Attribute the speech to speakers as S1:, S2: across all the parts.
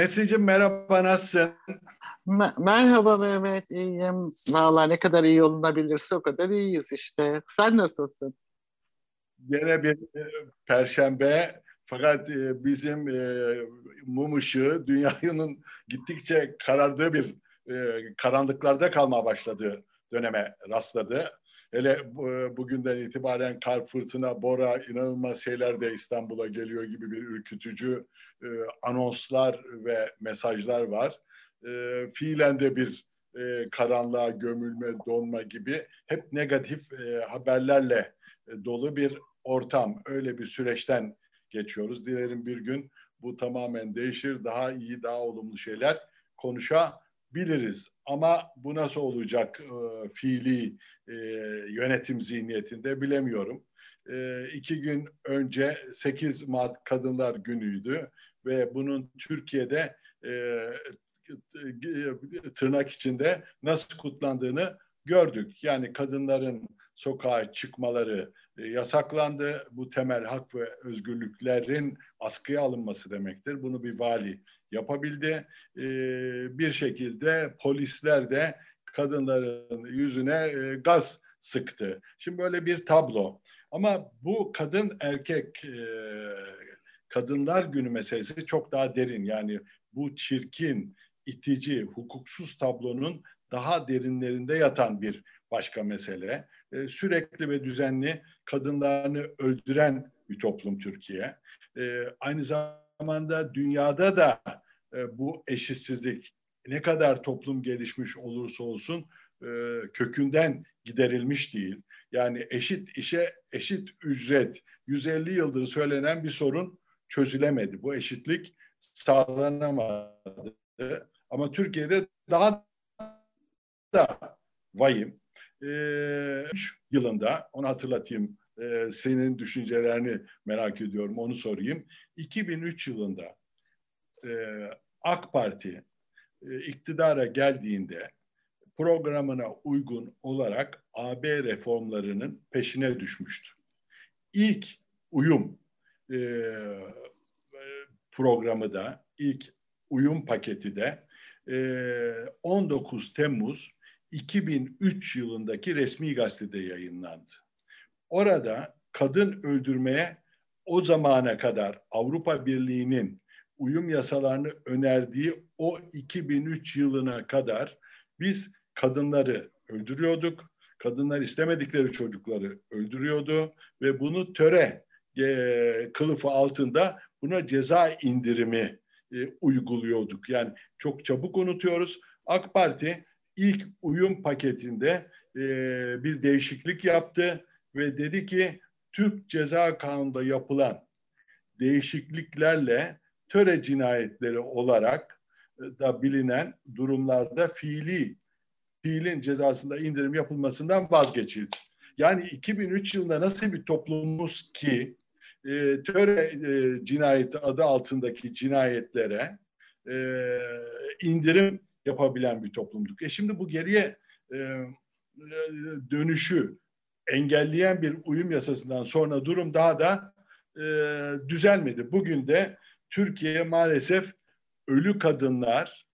S1: Nesin'cim merhaba nasılsın?
S2: merhaba Mehmet, iyiyim. Valla ne kadar iyi olunabilirse o kadar iyiyiz işte. Sen nasılsın?
S1: Yine bir e, perşembe fakat e, bizim e, mum ışığı dünyanın gittikçe karardığı bir karanlıklarda kalmaya başladığı döneme rastladı. Hele bugünden itibaren kar, fırtına, bora, inanılmaz şeyler de İstanbul'a geliyor gibi bir ürkütücü anonslar ve mesajlar var. Fiilen de bir karanlığa gömülme, donma gibi hep negatif haberlerle dolu bir ortam, öyle bir süreçten geçiyoruz. Dilerim bir gün bu tamamen değişir, daha iyi, daha olumlu şeyler konuşabiliriz. Ama bu nasıl olacak e, fiili e, yönetim zihniyetinde bilemiyorum. E, iki gün önce 8 Mart Kadınlar Günü'ydü ve bunun Türkiye'de e, tırnak içinde nasıl kutlandığını gördük. Yani kadınların sokağa çıkmaları e, yasaklandı. Bu temel hak ve özgürlüklerin askıya alınması demektir. Bunu bir vali yapabildi. E, bir şekilde polisler de kadınların yüzüne e, gaz sıktı. Şimdi böyle bir tablo. Ama bu kadın erkek kadınlar günü meselesi çok daha derin. Yani bu çirkin, itici, hukuksuz tablonun daha derinlerinde yatan bir başka mesele. E, sürekli ve düzenli kadınlarını öldüren bir toplum Türkiye. E, aynı zamanda dünyada da e, bu eşitsizlik ne kadar toplum gelişmiş olursa olsun kökünden giderilmiş değil. Yani eşit işe eşit ücret 150 yıldır söylenen bir sorun çözülemedi. Bu eşitlik sağlanamadı. Ama Türkiye'de daha da vahim e, yılında, onu hatırlatayım, e, senin düşüncelerini merak ediyorum, onu sorayım. 2003 yılında e, AK Parti e, iktidara geldiğinde programına uygun olarak AB reformlarının peşine düşmüştü. İlk uyum e, programı da, ilk uyum paketi de e, 19 Temmuz 2003 yılındaki resmi gazetede yayınlandı. Orada kadın öldürmeye o zamana kadar Avrupa Birliği'nin uyum yasalarını önerdiği o 2003 yılına kadar biz kadınları öldürüyorduk. Kadınlar istemedikleri çocukları öldürüyordu ve bunu töre e, kılıfı altında buna ceza indirimi e, uyguluyorduk. Yani çok çabuk unutuyoruz. AK Parti ilk uyum paketinde e, bir değişiklik yaptı ve dedi ki Türk Ceza Kanunu'nda yapılan değişikliklerle töre cinayetleri olarak e, da bilinen durumlarda fiili fiilin cezasında indirim yapılmasından vazgeçildi. Yani 2003 yılında nasıl bir toplumumuz ki e, töre e, cinayeti adı altındaki cinayetlere e, indirim yapabilen bir toplumduk. E şimdi bu geriye e, e, dönüşü engelleyen bir uyum yasasından sonra durum daha da e, düzelmedi. Bugün de Türkiye maalesef ölü kadınlar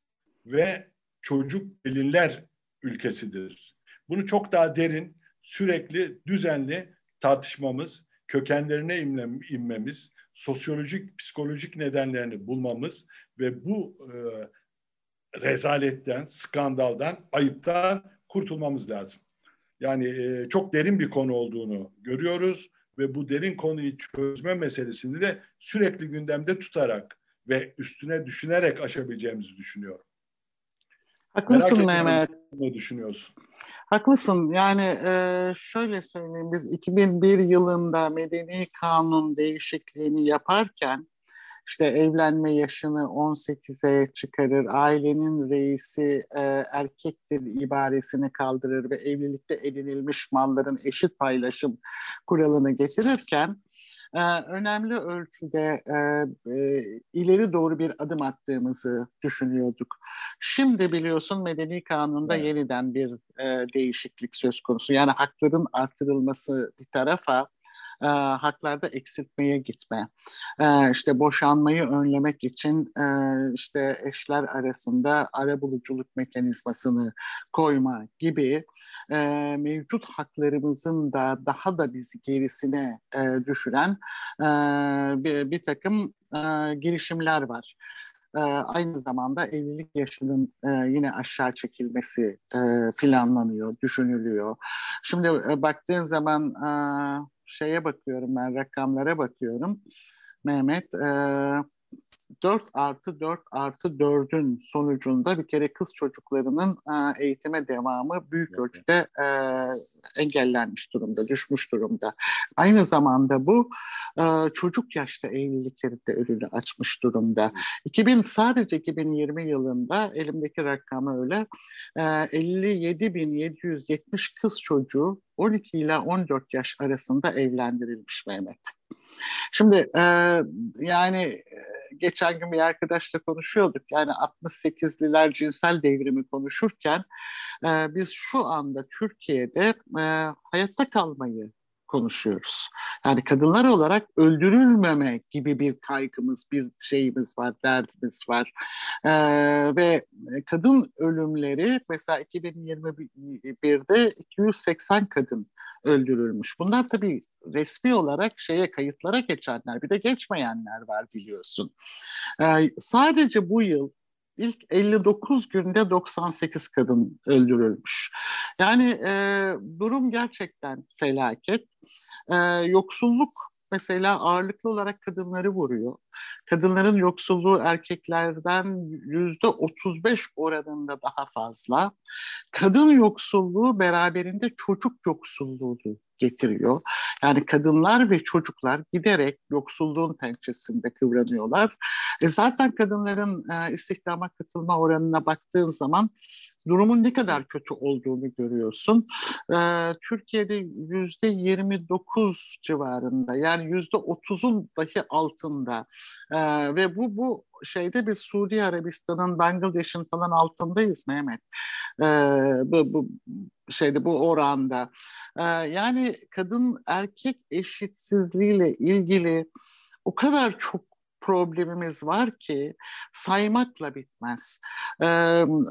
S1: ve çocuk gelinler ülkesidir. Bunu çok daha derin, sürekli, düzenli tartışmamız, kökenlerine inmemiz, sosyolojik, psikolojik nedenlerini bulmamız ve bu e, rezaletten, skandaldan, ayıptan kurtulmamız lazım. Yani e, çok derin bir konu olduğunu görüyoruz ve bu derin konuyu çözme meselesini de sürekli gündemde tutarak ve üstüne düşünerek aşabileceğimizi düşünüyorum.
S2: Haklısın Mehmet.
S1: Ne düşünüyorsun?
S2: Haklısın. Yani e, şöyle söyleyeyim biz 2001 yılında medeni kanun değişikliğini yaparken işte evlenme yaşını 18'e çıkarır, ailenin reisi e, erkektir ibaresini kaldırır ve evlilikte edinilmiş malların eşit paylaşım kuralını getirirken e, önemli ölçüde e, e, ileri doğru bir adım attığımızı düşünüyorduk. Şimdi biliyorsun medeni kanunda evet. yeniden bir e, değişiklik söz konusu. Yani hakların artırılması bir tarafa e, haklarda eksiltmeye gitme, e, işte boşanmayı önlemek için e, işte eşler arasında arabuluculuk mekanizmasını koyma gibi e, mevcut haklarımızın da daha da bizi gerisine e, düşüren e, bir, bir takım e, girişimler var. E, aynı zamanda evlilik yaşının e, yine aşağı çekilmesi e, planlanıyor, düşünülüyor. Şimdi baktığın zaman şeye bakıyorum ben, rakamlara bakıyorum. Mehmet, e, 4 artı 4 artı 4'ün sonucunda bir kere kız çocuklarının e, eğitime devamı büyük evet. ölçüde e, engellenmiş durumda, düşmüş durumda. Aynı zamanda bu e, çocuk yaşta evlilikleri de önünü açmış durumda. 2000 sadece 2020 yılında elimdeki rakamı öyle e, 57.770 kız çocuğu 12 ile 14 yaş arasında evlendirilmiş Mehmet. Şimdi e, yani geçen gün bir arkadaşla konuşuyorduk. Yani 68'liler cinsel devrimi konuşurken e, biz şu anda Türkiye'de e, hayatta kalmayı konuşuyoruz. Yani kadınlar olarak öldürülmeme gibi bir kaygımız, bir şeyimiz var, derdimiz var. Ee, ve kadın ölümleri mesela 2021'de 280 kadın öldürülmüş. Bunlar tabii resmi olarak şeye kayıtlara geçenler bir de geçmeyenler var biliyorsun. Ee, sadece bu yıl ilk 59 günde 98 kadın öldürülmüş. Yani e, durum gerçekten felaket. E, yoksulluk mesela ağırlıklı olarak kadınları vuruyor. Kadınların yoksulluğu erkeklerden yüzde 35 oranında daha fazla. Kadın yoksulluğu beraberinde çocuk yoksulluğu getiriyor. Yani kadınlar ve çocuklar giderek yoksulluğun pençesinde kıvranıyorlar. E zaten kadınların e, istihdama katılma oranına baktığın zaman durumun ne kadar kötü olduğunu görüyorsun. Ee, Türkiye'de yüzde 29 civarında yani yüzde 30'un dahi altında ee, ve bu bu şeyde biz Suudi Arabistan'ın Bangladeş'in falan altındayız Mehmet. Ee, bu, bu şeyde bu oranda. Ee, yani kadın erkek eşitsizliğiyle ilgili o kadar çok problemimiz var ki saymakla bitmez. E,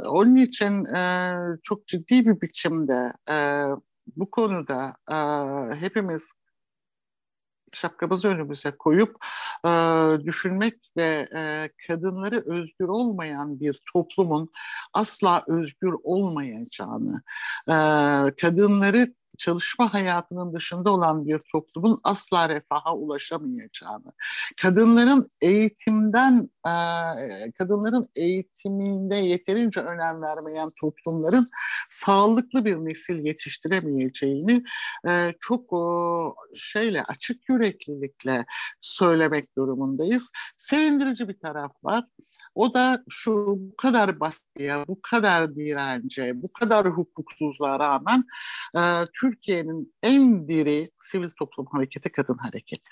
S2: onun için e, çok ciddi bir biçimde e, bu konuda e, hepimiz şapkamızı önümüze koyup e, düşünmek ve e, kadınları özgür olmayan bir toplumun asla özgür olmayacağını, e, kadınları çalışma hayatının dışında olan bir toplumun asla refaha ulaşamayacağını, kadınların eğitimden, kadınların eğitiminde yeterince önem vermeyen toplumların sağlıklı bir nesil yetiştiremeyeceğini çok şeyle açık yüreklilikle söylemek durumundayız. Sevindirici bir taraf var. O da şu bu kadar baskıya, bu kadar dirence, bu kadar hukuksuzluğa rağmen e, Türkiye'nin en diri sivil toplum hareketi kadın hareketi.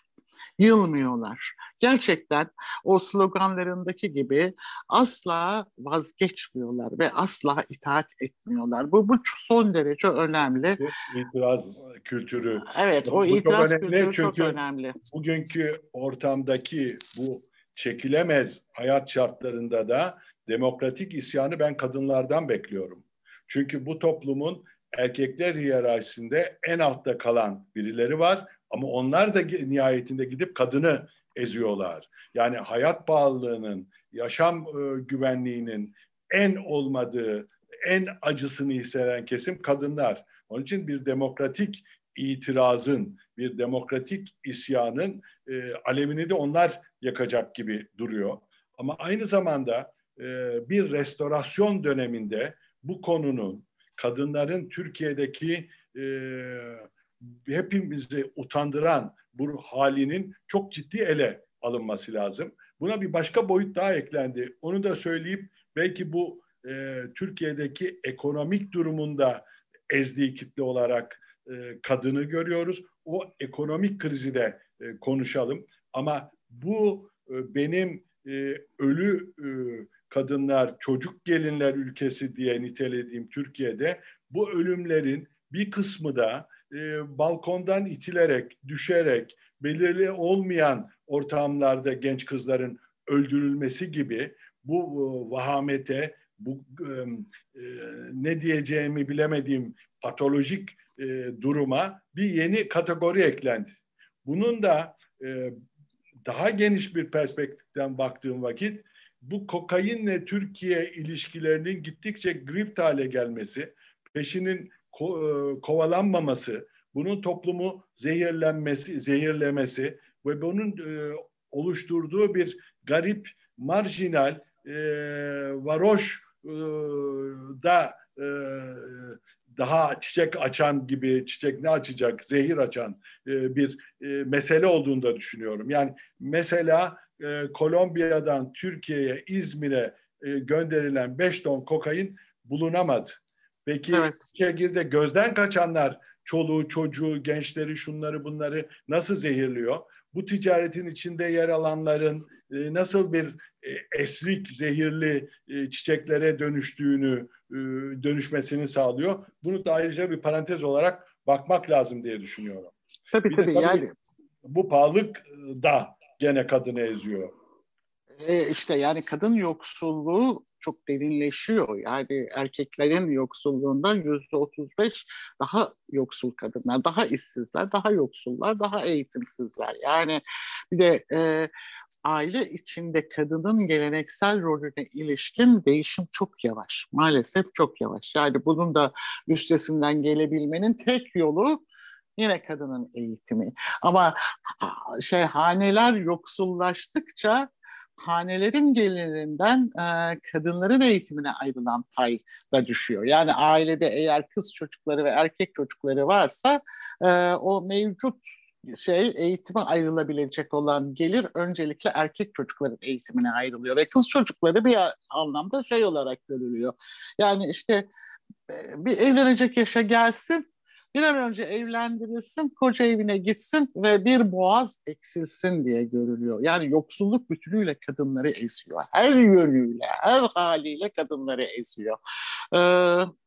S2: Yılmıyorlar. Gerçekten o sloganlarındaki gibi asla vazgeçmiyorlar ve asla itaat etmiyorlar. Bu, bu son derece önemli.
S1: İtiraz kültürü.
S2: Evet, o bu itiraz çok kültürü çok önemli.
S1: Bugünkü ortamdaki bu çekilemez hayat şartlarında da demokratik isyanı ben kadınlardan bekliyorum. Çünkü bu toplumun erkekler hiyerarşisinde en altta kalan birileri var ama onlar da nihayetinde gidip kadını eziyorlar. Yani hayat pahalılığının, yaşam e, güvenliğinin en olmadığı, en acısını hisseden kesim kadınlar. Onun için bir demokratik itirazın, bir demokratik isyanın e, alevini de onlar yakacak gibi duruyor. Ama aynı zamanda e, bir restorasyon döneminde bu konunun kadınların Türkiye'deki e, hepimizi utandıran bu halinin çok ciddi ele alınması lazım. Buna bir başka boyut daha eklendi. Onu da söyleyip belki bu e, Türkiye'deki ekonomik durumunda ezdiği kitle olarak e, kadını görüyoruz. O ekonomik krizi de e, konuşalım. Ama bu e, benim e, ölü e, kadınlar, çocuk gelinler ülkesi diye nitelediğim Türkiye'de bu ölümlerin bir kısmı da e, balkondan itilerek, düşerek, belirli olmayan ortamlarda genç kızların öldürülmesi gibi bu e, vahamete, bu e, e, ne diyeceğimi bilemediğim patolojik e, duruma bir yeni kategori eklendi. Bunun da e, daha geniş bir perspektiften baktığım vakit bu kokainle Türkiye ilişkilerinin gittikçe grift hale gelmesi, peşinin ko- e, kovalanmaması, bunun toplumu zehirlenmesi, zehirlemesi ve bunun e, oluşturduğu bir garip, marjinal, e, varoş e, da e, daha çiçek açan gibi çiçek ne açacak zehir açan e, bir e, mesele olduğunu da düşünüyorum. Yani mesela e, Kolombiya'dan Türkiye'ye İzmir'e e, gönderilen 5 ton kokain bulunamadı. Peki evet. şehirde gözden kaçanlar çoluğu, çocuğu, gençleri, şunları bunları nasıl zehirliyor? Bu ticaretin içinde yer alanların e, nasıl bir e, esrik, zehirli e, çiçeklere dönüştüğünü, dönüşmesini sağlıyor. Bunu da ayrıca bir parantez olarak bakmak lazım diye düşünüyorum.
S2: Tabii bir tabii, tabii yani.
S1: Bu pahalılık da gene kadını eziyor.
S2: E işte yani kadın yoksulluğu çok derinleşiyor. Yani erkeklerin yoksulluğundan yüzde otuz beş daha yoksul kadınlar, daha işsizler, daha yoksullar, daha eğitimsizler. Yani bir de e, aile içinde kadının geleneksel rolüne ilişkin değişim çok yavaş. Maalesef çok yavaş. Yani bunun da üstesinden gelebilmenin tek yolu yine kadının eğitimi. Ama şey haneler yoksullaştıkça hanelerin gelirinden e, kadınların eğitimine ayrılan pay da düşüyor. Yani ailede eğer kız çocukları ve erkek çocukları varsa e, o mevcut şey eğitime ayrılabilecek olan gelir öncelikle erkek çocukların eğitimine ayrılıyor ve kız çocukları bir anlamda şey olarak görülüyor. Yani işte e, bir evlenecek yaşa gelsin bir an önce evlendirilsin, koca evine gitsin ve bir boğaz eksilsin diye görülüyor. Yani yoksulluk bütünüyle kadınları eziyor. Her yönüyle, her haliyle kadınları eziyor. Ee,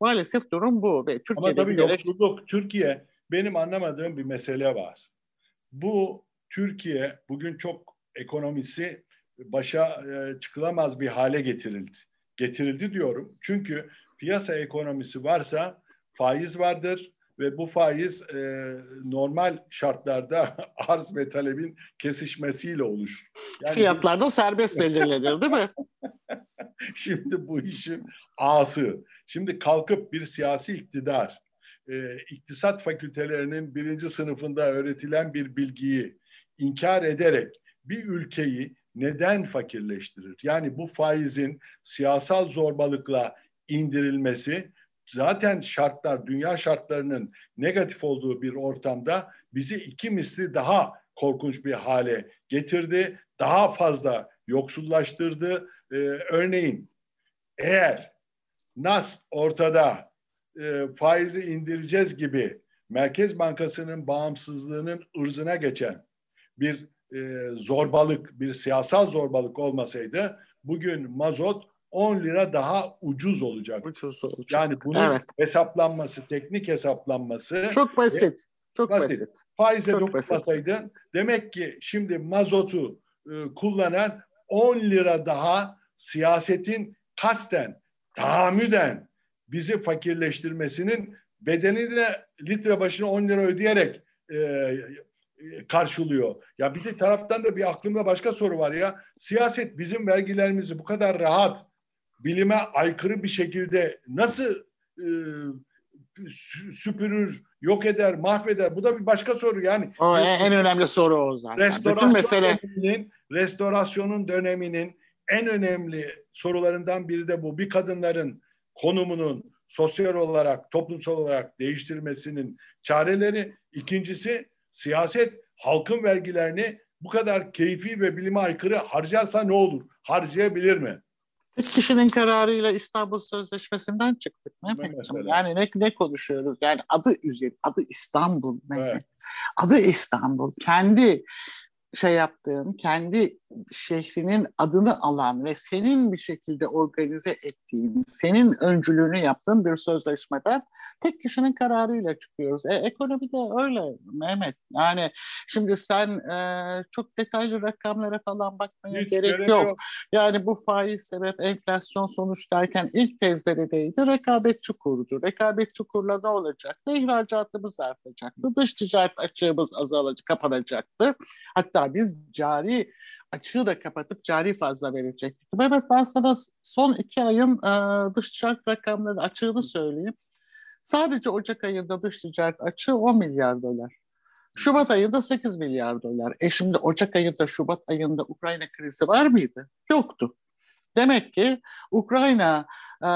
S2: maalesef durum bu. Ve
S1: Türkiye'de Ama tabii gerek... yoksulluk, Türkiye, benim anlamadığım bir mesele var. Bu Türkiye bugün çok ekonomisi başa e, çıkılamaz bir hale getirildi. Getirildi diyorum. Çünkü piyasa ekonomisi varsa faiz vardır, ve bu faiz e, normal şartlarda arz ve talebin kesişmesiyle oluşur.
S2: Yani Fiyatlarda serbest belirlenir değil mi?
S1: Şimdi bu işin ağası. Şimdi kalkıp bir siyasi iktidar, e, iktisat fakültelerinin birinci sınıfında öğretilen bir bilgiyi inkar ederek bir ülkeyi neden fakirleştirir? Yani bu faizin siyasal zorbalıkla indirilmesi zaten şartlar, dünya şartlarının negatif olduğu bir ortamda bizi iki misli daha korkunç bir hale getirdi. Daha fazla yoksullaştırdı. Ee, örneğin eğer NAS ortada e, faizi indireceğiz gibi Merkez Bankası'nın bağımsızlığının ırzına geçen bir e, zorbalık, bir siyasal zorbalık olmasaydı bugün mazot 10 lira daha ucuz olacak. Ucuz olacak. Yani bunun evet. hesaplanması, teknik hesaplanması
S2: çok basit. Çok basit. basit.
S1: Faize dokunmasaydın demek ki şimdi mazotu e, kullanan 10 lira daha siyasetin kasten, tahammüden bizi fakirleştirmesinin bedenini de litre başına 10 lira ödeyerek e, karşılıyor. Ya bir de taraftan da bir aklımda başka soru var ya. Siyaset bizim vergilerimizi bu kadar rahat bilime aykırı bir şekilde nasıl e, süpürür, yok eder, mahveder? Bu da bir başka soru yani.
S2: O en, en önemli soru o zaten.
S1: Restorasyon mesele... döneminin, restorasyonun döneminin en önemli sorularından biri de bu. Bir kadınların konumunun sosyal olarak, toplumsal olarak değiştirmesinin çareleri. İkincisi siyaset halkın vergilerini bu kadar keyfi ve bilime aykırı harcarsa ne olur? Harcayabilir mi?
S2: Üç kişinin kararıyla İstanbul Sözleşmesi'nden çıktık. Ne yani ne, ne konuşuyoruz? Yani adı üzeri, adı İstanbul. Evet. Adı İstanbul. Kendi şey yaptığın, kendi şehrinin adını alan ve senin bir şekilde organize ettiğin, senin öncülüğünü yaptığın bir sözleşmeden tek kişinin kararıyla çıkıyoruz. E, ekonomide öyle Mehmet. Yani şimdi sen e, çok detaylı rakamlara falan bakmaya Hiç gerek yok. yok. Yani bu faiz sebep enflasyon sonuç derken ilk tezlerideydi. Rekabet çukurdu. Rekabet çukurla ne olacaktı? İhracatımız artacaktı. Dış ticaret açığımız azalacak, kapanacaktı. Hatta biz cari açığı da kapatıp cari fazla verecektik. Mehmet ben sana son iki ayın e, dış ticaret rakamları açığını söyleyeyim. Sadece Ocak ayında dış ticaret açığı 10 milyar dolar. Şubat ayında 8 milyar dolar. E şimdi Ocak ayında, Şubat ayında Ukrayna krizi var mıydı? Yoktu. Demek ki Ukrayna e,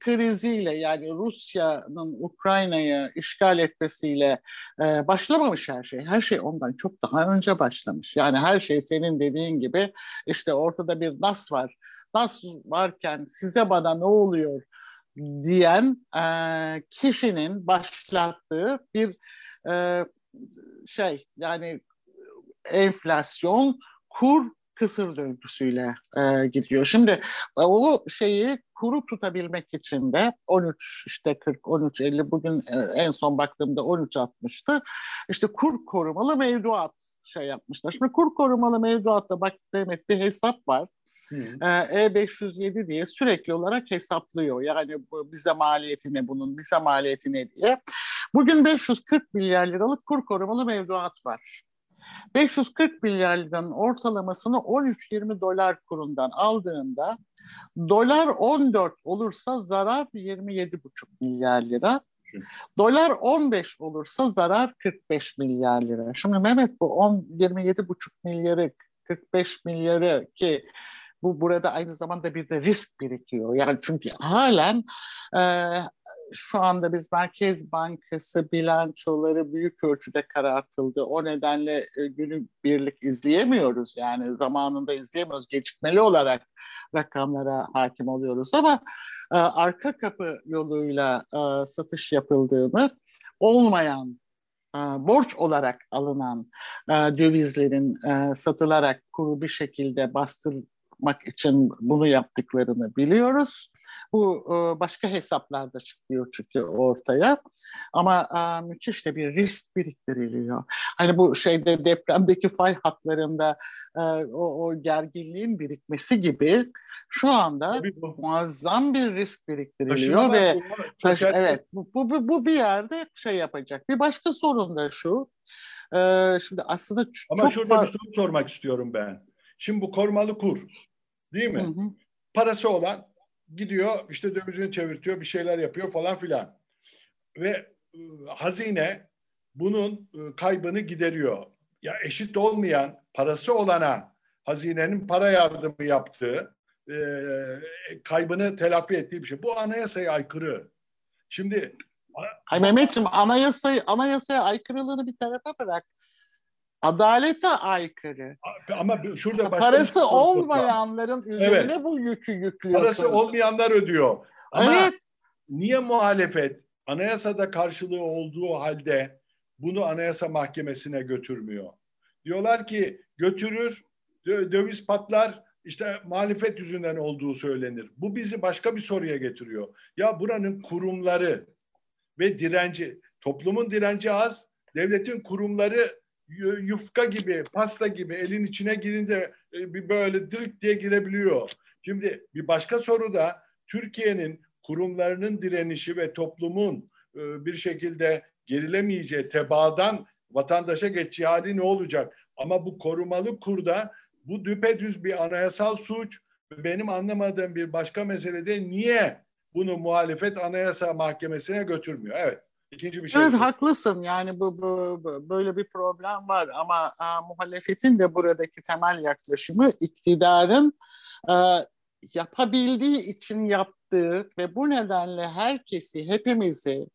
S2: kriziyle yani Rusya'nın Ukrayna'yı işgal etmesiyle e, başlamamış her şey. Her şey ondan çok daha önce başlamış. Yani her şey senin dediğin gibi işte ortada bir nas var. Nas varken size bana ne oluyor diyen e, kişinin başlattığı bir e, şey yani enflasyon kur kısır döngüsüyle e, gidiyor. Şimdi e, o şeyi kuru tutabilmek için de 13 işte 40 13 50 bugün e, en son baktığımda 13 atmıştı. İşte kur korumalı mevduat şey yapmışlar. Şimdi kur korumalı mevduatta bak Mehmet bir hesap var. E507 diye sürekli olarak hesaplıyor. Yani bu bize maliyeti ne bunun, bize maliyeti ne diye. Bugün 540 milyar liralık kur korumalı mevduat var. 540 milyar liranın ortalamasını 13-20 dolar kurundan aldığında dolar 14 olursa zarar 27,5 milyar lira. Dolar 15 olursa zarar 45 milyar lira. Şimdi Mehmet bu 10 27,5 milyarı 45 milyarı ki bu burada aynı zamanda bir de risk birikiyor. Yani çünkü halen e, şu anda biz Merkez Bankası bilançoları büyük ölçüde karartıldı. O nedenle e, günü birlik izleyemiyoruz. Yani zamanında izleyemiyoruz. Gecikmeli olarak rakamlara hakim oluyoruz ama e, arka kapı yoluyla e, satış yapıldığını olmayan e, borç olarak alınan e, dövizlerin e, satılarak kuru bir şekilde bastır yapmak için bunu yaptıklarını biliyoruz. Bu e, başka hesaplarda çıkıyor çünkü ortaya. Ama e, müthiş de bir risk biriktiriliyor. Hani bu şeyde depremdeki fay hatlarında e, o, o gerginliğin birikmesi gibi şu anda muazzam bir risk biriktiriliyor ve taş, evet bu, bu, bu bir yerde şey yapacak. Bir başka sorun da şu. şimdi aslında
S1: Ama çok şurada bir soru sormak istiyorum ben. Şimdi bu korumalı kur Değil mi? Hı hı. Parası olan gidiyor işte dövizini çevirtiyor bir şeyler yapıyor falan filan. Ve e, hazine bunun e, kaybını gideriyor. Ya eşit olmayan parası olana hazinenin para yardımı yaptığı e, kaybını telafi ettiği bir şey. Bu anayasaya aykırı. Şimdi
S2: Hay Mehmetciğim anayasayı, anayasaya aykırılığını bir tarafa bırak adalete aykırı.
S1: Ama şurada
S2: parası olmayanların üzerine evet. bu yükü yüklüyorsun.
S1: Parası olmayanlar ödüyor. Ama evet. niye muhalefet anayasada karşılığı olduğu halde bunu anayasa mahkemesine götürmüyor? Diyorlar ki götürür, döviz patlar, işte muhalefet yüzünden olduğu söylenir. Bu bizi başka bir soruya getiriyor. Ya buranın kurumları ve direnci, toplumun direnci az, devletin kurumları yufka gibi, pasta gibi elin içine girince e, bir böyle direkt diye girebiliyor. Şimdi bir başka soru da Türkiye'nin kurumlarının direnişi ve toplumun e, bir şekilde gerilemeyeceği tebaadan vatandaşa geçeceği hali ne olacak? Ama bu korumalı kurda bu düpedüz bir anayasal suç. Benim anlamadığım bir başka mesele de niye bunu muhalefet anayasa mahkemesine götürmüyor? Evet. İkinci bir şey.
S2: Evet haklısın yani bu, bu, bu böyle bir problem var ama a, muhalefetin de buradaki temel yaklaşımı iktidarın a, yapabildiği için yaptığı ve bu nedenle herkesi hepimizi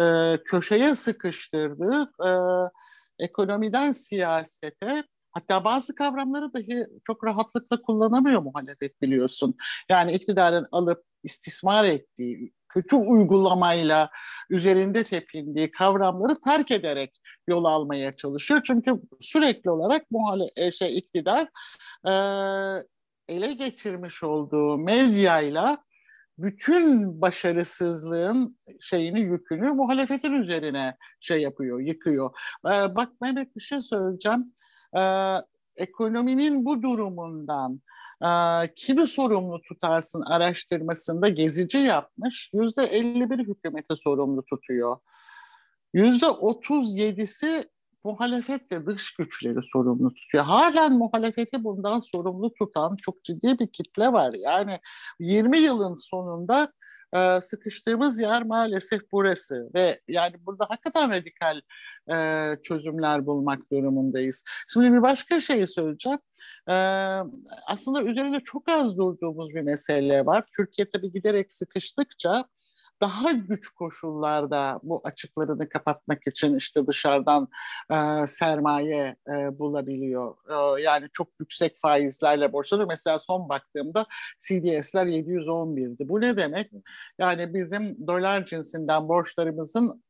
S2: e, köşeye sıkıştırdığı e, ekonomiden siyasete Hatta bazı kavramları dahi çok rahatlıkla kullanamıyor muhalefet biliyorsun. Yani iktidarın alıp istismar ettiği, kötü uygulamayla üzerinde tepindiği kavramları terk ederek yol almaya çalışıyor. Çünkü sürekli olarak muhale e, şey iktidar e, ele geçirmiş olduğu medyayla bütün başarısızlığın şeyini yükünü muhalefetin üzerine şey yapıyor, yıkıyor. Ee, bak Mehmet bir şey söyleyeceğim. Ee, ekonominin bu durumundan kimi sorumlu tutarsın araştırmasında gezici yapmış. Yüzde 51 hükümeti sorumlu tutuyor. Yüzde 37'si muhalefet ve dış güçleri sorumlu tutuyor. Halen muhalefeti bundan sorumlu tutan çok ciddi bir kitle var. Yani 20 yılın sonunda e, sıkıştığımız yer maalesef burası ve yani burada hakikaten radikal e, çözümler bulmak durumundayız. Şimdi bir başka şeyi söyleyeceğim. E, aslında üzerinde çok az durduğumuz bir mesele var. Türkiye tabii giderek sıkıştıkça daha güç koşullarda bu açıklarını kapatmak için işte dışarıdan e, sermaye e, bulabiliyor. E, yani çok yüksek faizlerle borçlanıyor. Mesela son baktığımda CDS'ler 711'di. Bu ne demek? Yani bizim dolar cinsinden borçlarımızın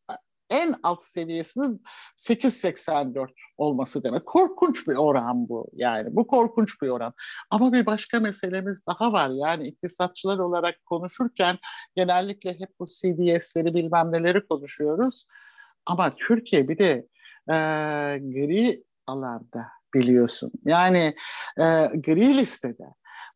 S2: en alt seviyesinin 8.84 olması demek. Korkunç bir oran bu yani. Bu korkunç bir oran. Ama bir başka meselemiz daha var. Yani iktisatçılar olarak konuşurken genellikle hep bu CDS'leri bilmem neleri konuşuyoruz. Ama Türkiye bir de e, gri alanda biliyorsun. Yani e, gri listede.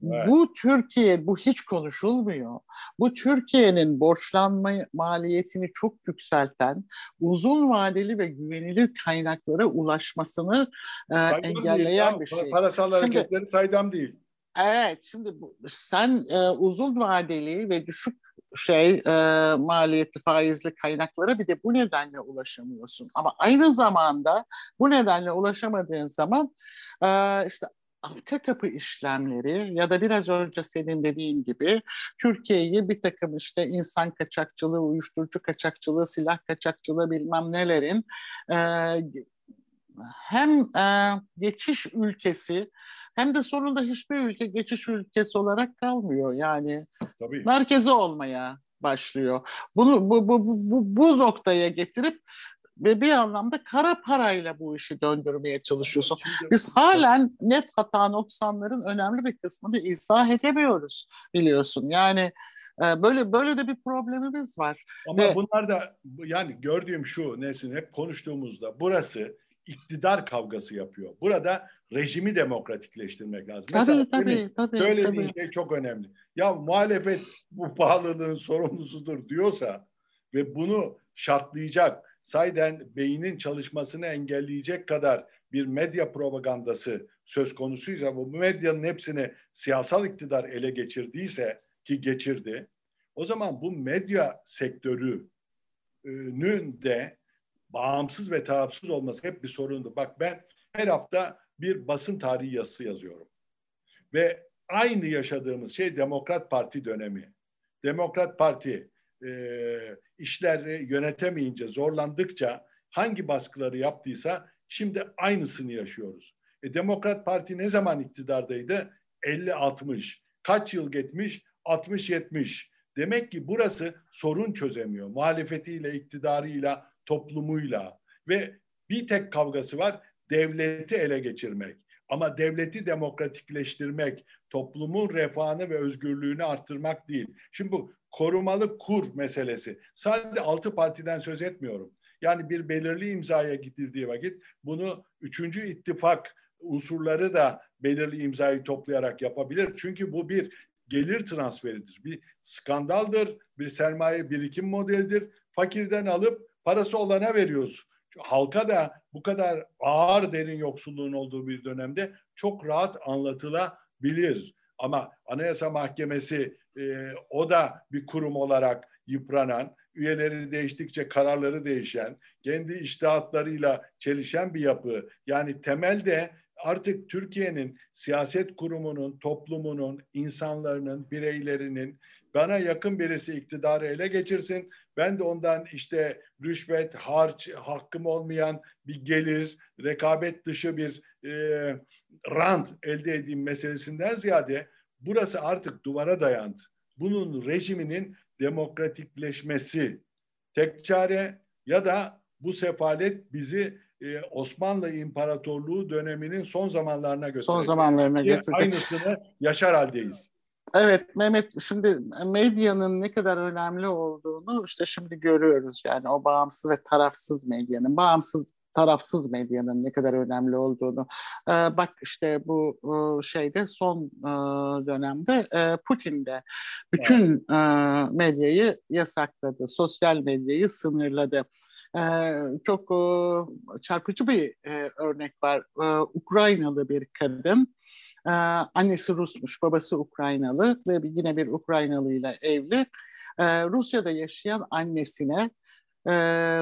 S2: Evet. Bu Türkiye, bu hiç konuşulmuyor. Bu Türkiye'nin borçlanma maliyetini çok yükselten, uzun vadeli ve güvenilir kaynaklara ulaşmasını e, engelleyen değil, bir şey.
S1: Parasal şimdi, hareketleri saydam değil.
S2: Evet, şimdi bu, sen e, uzun vadeli ve düşük şey e, maliyetli faizli kaynaklara bir de bu nedenle ulaşamıyorsun. Ama aynı zamanda bu nedenle ulaşamadığın zaman e, işte arka kapı işlemleri ya da biraz önce senin dediğin gibi Türkiye'yi bir takım işte insan kaçakçılığı, uyuşturucu kaçakçılığı, silah kaçakçılığı bilmem nelerin e, hem e, geçiş ülkesi hem de sonunda hiçbir ülke geçiş ülkesi olarak kalmıyor. Yani Tabii. merkezi olmaya başlıyor. Bunu bu, bu, bu, bu noktaya getirip ve bir anlamda kara parayla bu işi döndürmeye çalışıyorsun. Biz halen net hata noksanların önemli bir kısmını izah edemiyoruz biliyorsun. Yani e, böyle böyle de bir problemimiz var.
S1: Ama Ve, bunlar da yani gördüğüm şu Nesin hep konuştuğumuzda burası iktidar kavgası yapıyor. Burada rejimi demokratikleştirmek lazım.
S2: Tabii Mesela tabii tabii.
S1: Söylediğin tabii. şey çok önemli. Ya muhalefet bu pahalılığın sorumlusudur diyorsa ve bunu şartlayacak sayden beynin çalışmasını engelleyecek kadar bir medya propagandası söz konusuysa bu medyanın hepsini siyasal iktidar ele geçirdiyse ki geçirdi o zaman bu medya sektörünün de bağımsız ve tarafsız olması hep bir sorundu. Bak ben her hafta bir basın tarihi yazısı yazıyorum. Ve aynı yaşadığımız şey Demokrat Parti dönemi. Demokrat Parti e, işleri yönetemeyince, zorlandıkça hangi baskıları yaptıysa şimdi aynısını yaşıyoruz. E, Demokrat Parti ne zaman iktidardaydı? 50-60. Kaç yıl geçmiş? 60-70. Demek ki burası sorun çözemiyor. Muhalefetiyle, iktidarıyla, toplumuyla ve bir tek kavgası var devleti ele geçirmek. Ama devleti demokratikleştirmek, toplumun refahını ve özgürlüğünü arttırmak değil. Şimdi bu korumalı kur meselesi. Sadece altı partiden söz etmiyorum. Yani bir belirli imzaya gidildiği vakit bunu üçüncü ittifak unsurları da belirli imzayı toplayarak yapabilir. Çünkü bu bir gelir transferidir. Bir skandaldır, bir sermaye birikim modelidir. Fakirden alıp parası olana veriyoruz. Halka da bu kadar ağır derin yoksulluğun olduğu bir dönemde çok rahat anlatılabilir. Ama Anayasa Mahkemesi e, o da bir kurum olarak yıpranan, üyeleri değiştikçe kararları değişen, kendi iştihatlarıyla çelişen bir yapı. Yani temelde artık Türkiye'nin siyaset kurumunun, toplumunun, insanların, bireylerinin bana yakın birisi iktidarı ele geçirsin. Ben de ondan işte rüşvet, harç, hakkım olmayan bir gelir, rekabet dışı bir e, rant elde edeyim meselesinden ziyade burası artık duvara dayandı. bunun rejiminin demokratikleşmesi tek çare ya da bu sefalet bizi e, Osmanlı İmparatorluğu döneminin son zamanlarına götürecek.
S2: Son zamanlarına götürecek.
S1: Aynısını yaşar haldeyiz.
S2: Evet Mehmet şimdi medyanın ne kadar önemli olduğunu işte şimdi görüyoruz yani o bağımsız ve tarafsız medyanın bağımsız tarafsız medyanın ne kadar önemli olduğunu. Ee, bak işte bu e, şeyde son e, dönemde e, Putin de bütün e, medyayı yasakladı, sosyal medyayı sınırladı. Ee, çok e, çarpıcı bir e, örnek var. E, Ukraynalı bir kadın ee, annesi Rusmuş, babası Ukraynalı ve yine bir Ukraynalı ile evli. Ee, Rusya'da yaşayan annesine e,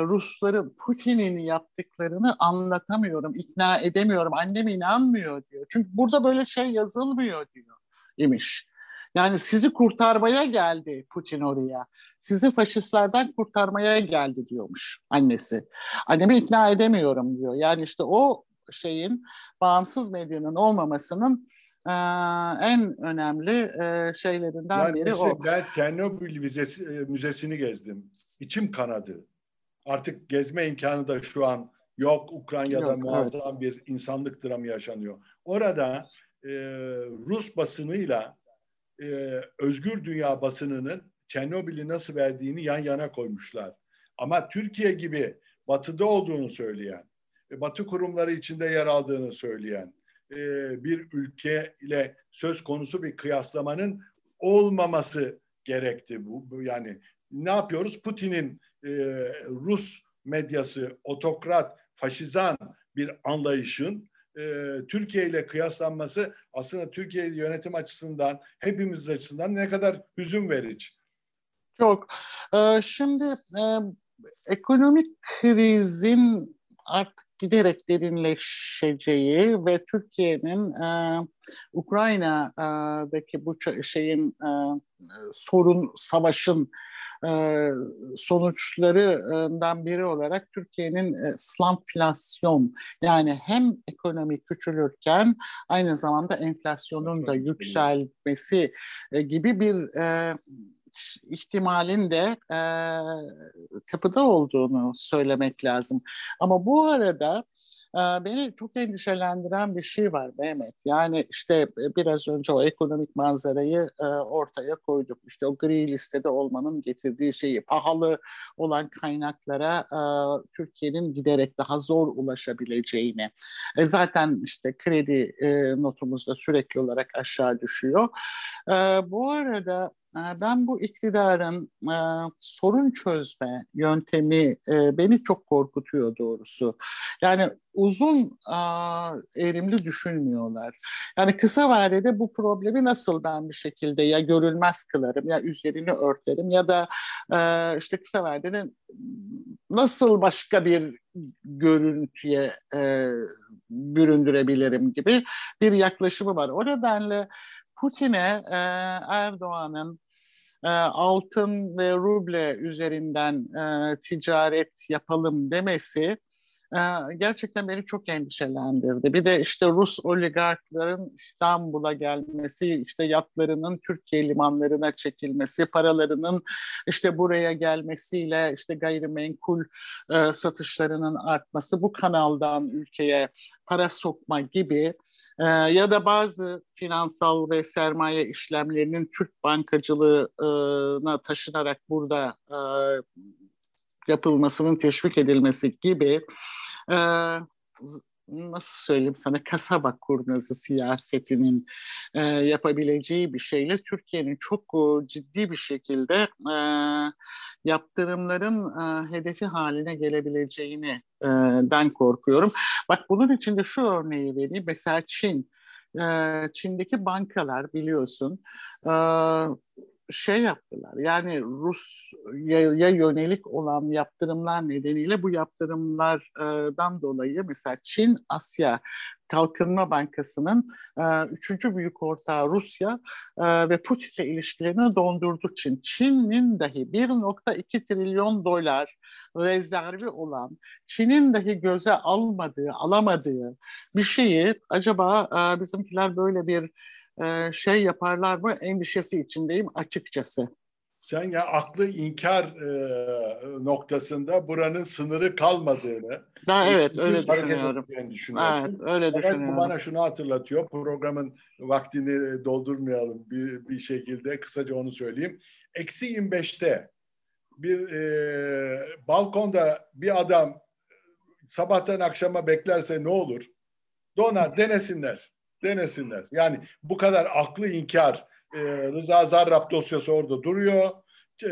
S2: Rusların Putin'in yaptıklarını anlatamıyorum, ikna edemiyorum. Annem inanmıyor diyor. Çünkü burada böyle şey yazılmıyor diyor imiş. Yani sizi kurtarmaya geldi Putin oraya. Sizi faşistlerden kurtarmaya geldi diyormuş annesi. Annemi ikna edemiyorum diyor. Yani işte o şeyin bağımsız medyanın olmamasının e, en önemli e, şeylerinden yani biri o.
S1: Ben Çernobil Müzesi, Müzesi'ni gezdim. İçim kanadı. Artık gezme imkanı da şu an yok. Ukrayna'da yok, muazzam evet. bir insanlık dramı yaşanıyor. Orada e, Rus basınıyla e, özgür dünya basınının Çernobil'i nasıl verdiğini yan yana koymuşlar. Ama Türkiye gibi batıda olduğunu söyleyen, batı kurumları içinde yer aldığını söyleyen, e, bir ülke ile söz konusu bir kıyaslamanın olmaması gerekti. Bu yani ne yapıyoruz? Putin'in e, Rus medyası otokrat, faşizan bir anlayışın e, Türkiye ile kıyaslanması aslında Türkiye yönetim açısından hepimiz açısından ne kadar hüzün verici.
S2: Çok. Ee, şimdi e, ekonomik krizin artık giderek derinleşeceği ve Türkiye'nin e, Ukrayna'daki bu şeyin e, sorun, savaşın sonuçlarından biri olarak Türkiye'nin e, slamflasyon yani hem ekonomi küçülürken aynı zamanda enflasyonun da yükselmesi e, gibi bir e, ihtimalin de e, kapıda olduğunu söylemek lazım. Ama bu arada e, beni çok endişelendiren bir şey var Mehmet. Yani işte biraz önce o ekonomik manzarayı e, ortaya koyduk. İşte o gri listede olmanın getirdiği şeyi pahalı olan kaynaklara e, Türkiye'nin giderek daha zor ulaşabileceğini. E, zaten işte kredi e, notumuz da sürekli olarak aşağı düşüyor. E, bu arada ee, ben bu iktidarın e, sorun çözme yöntemi e, beni çok korkutuyor doğrusu. Yani uzun e, erimli düşünmüyorlar. Yani kısa vadede bu problemi nasıl ben bir şekilde ya görülmez kılarım ya üzerini örterim ya da e, işte kısa vadede nasıl başka bir görüntüye e, büründürebilirim gibi bir yaklaşımı var. O nedenle Putin'e e, Erdoğan'ın e, altın ve ruble üzerinden e, ticaret yapalım demesi e, gerçekten beni çok endişelendirdi. Bir de işte Rus oligarkların İstanbul'a gelmesi, işte yatlarının Türkiye limanlarına çekilmesi, paralarının işte buraya gelmesiyle işte gayrimenkul e, satışlarının artması, bu kanaldan ülkeye para sokma gibi e, ya da bazı finansal ve sermaye işlemlerinin Türk bankacılığına taşınarak burada e, yapılmasının teşvik edilmesi gibi e, nasıl söyleyeyim sana kasaba kurnazı siyasetinin e, yapabileceği bir şeyle Türkiye'nin çok e, ciddi bir şekilde e, yaptırımların e, hedefi haline gelebileceğini e, den korkuyorum. Bak bunun için de şu örneği vereyim. Mesela Çin. E, Çin'deki bankalar biliyorsun e, şey yaptılar. Yani Rusya'ya yönelik olan yaptırımlar nedeniyle bu yaptırımlardan dolayı mesela Çin Asya Kalkınma Bankası'nın e, üçüncü büyük ortağı Rusya e, ve Putin'le ilişkilerini dondurdu Çin. Çin'in dahi 1.2 trilyon dolar rezervi olan, Çin'in dahi göze almadığı, alamadığı bir şeyi acaba e, bizimkiler böyle bir e, şey yaparlar mı endişesi içindeyim açıkçası.
S1: Sen ya aklı inkar e, noktasında buranın sınırı kalmadığını.
S2: Da, evet öyle düşünüyorum. Evet öyle
S1: Fakat
S2: düşünüyorum.
S1: Bu bana şunu hatırlatıyor. Programın vaktini doldurmayalım bir, bir şekilde. Kısaca onu söyleyeyim. Eksi 25'te bir e, balkonda bir adam sabahtan akşama beklerse ne olur? Donar denesinler. Denesinler. Yani bu kadar aklı inkar. E, Rıza Zarrab dosyası orada duruyor. E,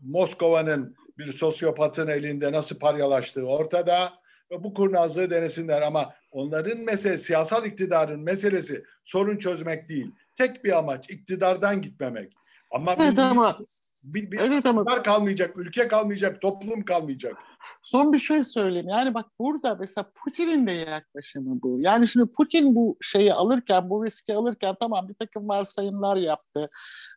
S1: Moskova'nın bir sosyopatın elinde nasıl paryalaştığı ortada. Ve bu kurnazlığı denesinler ama onların meselesi, siyasal iktidarın meselesi sorun çözmek değil. Tek bir amaç iktidardan gitmemek. Ama
S2: evet, ama,
S1: bir, bir
S2: evet ama
S1: kalmayacak, ülke kalmayacak, toplum kalmayacak.
S2: Son bir şey söyleyeyim. Yani bak burada mesela Putin'in de yaklaşımı bu. Yani şimdi Putin bu şeyi alırken, bu riski alırken tamam bir takım varsayımlar yaptı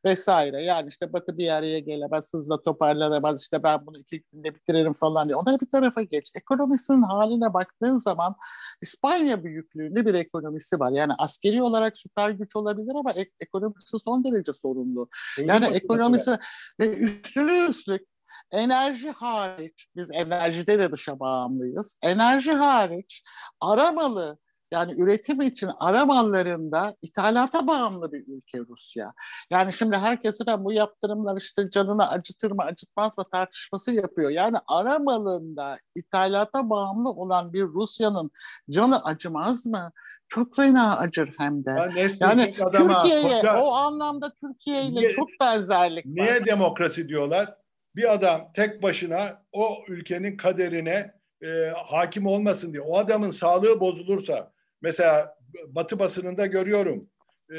S2: vesaire. Yani işte Batı bir araya gelemez, hızla toparlanamaz, işte ben bunu iki günde bitiririm falan diye. Onları bir tarafa geç. Ekonomisinin haline baktığın zaman İspanya büyüklüğünde bir ekonomisi var. Yani askeri olarak süper güç olabilir ama ek- ekonomisi son derece sorunlu. Yani ekonomisi ve üstüne üstlük enerji hariç, biz enerjide de dışa bağımlıyız. Enerji hariç aramalı yani üretim için aramallarında ithalata bağımlı bir ülke Rusya. Yani şimdi herkesi ben bu yaptırımlar işte canını acıtır mı acıtmaz mı tartışması yapıyor. Yani aramalında ithalata bağımlı olan bir Rusya'nın canı acımaz mı? Çok fena acır hem de.
S1: Yani,
S2: yani Türkiye'ye o anlamda Türkiye ile çok benzerlik
S1: niye var. Niye demokrasi diyorlar? bir adam tek başına o ülkenin kaderine e, hakim olmasın diye. O adamın sağlığı bozulursa mesela Batı basınında görüyorum e,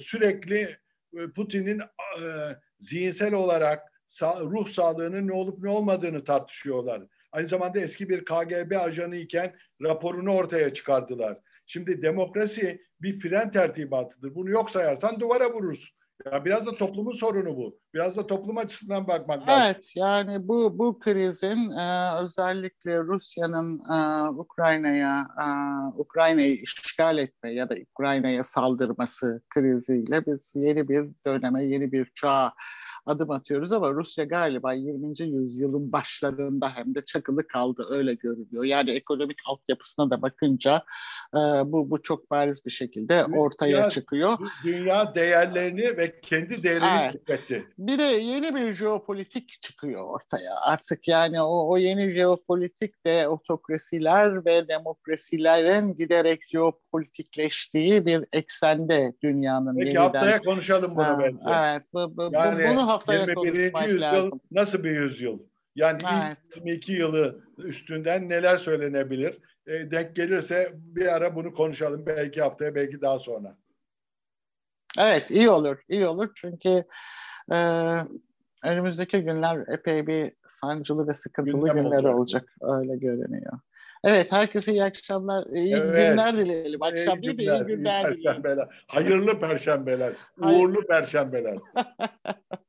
S1: sürekli e, Putin'in e, zihinsel olarak sağ, ruh sağlığının ne olup ne olmadığını tartışıyorlar. Aynı zamanda eski bir KGB ajanı iken raporunu ortaya çıkardılar. Şimdi demokrasi bir fren tertibatıdır. Bunu yok sayarsan duvara vurursun. Ya biraz da toplumun sorunu bu. Biraz da toplum açısından bakmak lazım.
S2: Evet yani bu bu krizin e, özellikle Rusya'nın e, Ukrayna'ya e, Ukrayna'yı işgal etme ya da Ukrayna'ya saldırması kriziyle biz yeni bir döneme, yeni bir çağa adım atıyoruz ama Rusya galiba 20. yüzyılın başlarında hem de çakılı kaldı öyle görünüyor. Yani ekonomik altyapısına da bakınca e, bu bu çok bariz bir şekilde ortaya dünya, çıkıyor.
S1: Dünya değerlerini ve kendi değerini evet. tüketti.
S2: Bir de yeni bir jeopolitik çıkıyor ortaya. Artık yani o, o yeni jeopolitik de otokrasiler ve demokrasilerin giderek jeopolitikleştiği bir eksende dünyanın
S1: Peki yeniden. haftaya konuşalım bunu ha, belki.
S2: Evet. Bu, bu, yani, bunu haftaya 21. konuşmak lazım.
S1: nasıl bir yüzyıl? Yani evet. ilk 22 yılı üstünden neler söylenebilir? E, denk gelirse bir ara bunu konuşalım. Belki haftaya, belki daha sonra.
S2: Evet, iyi olur. iyi olur. Çünkü e, önümüzdeki günler epey bir sancılı ve sıkıntılı Gündem günler olacak. olacak. Öyle görünüyor. Evet, herkese iyi akşamlar, iyi evet. günler dileyelim. Akşam değil de iyi günler, iyi dileyelim.
S1: Hayırlı perşembeler, uğurlu perşembeler.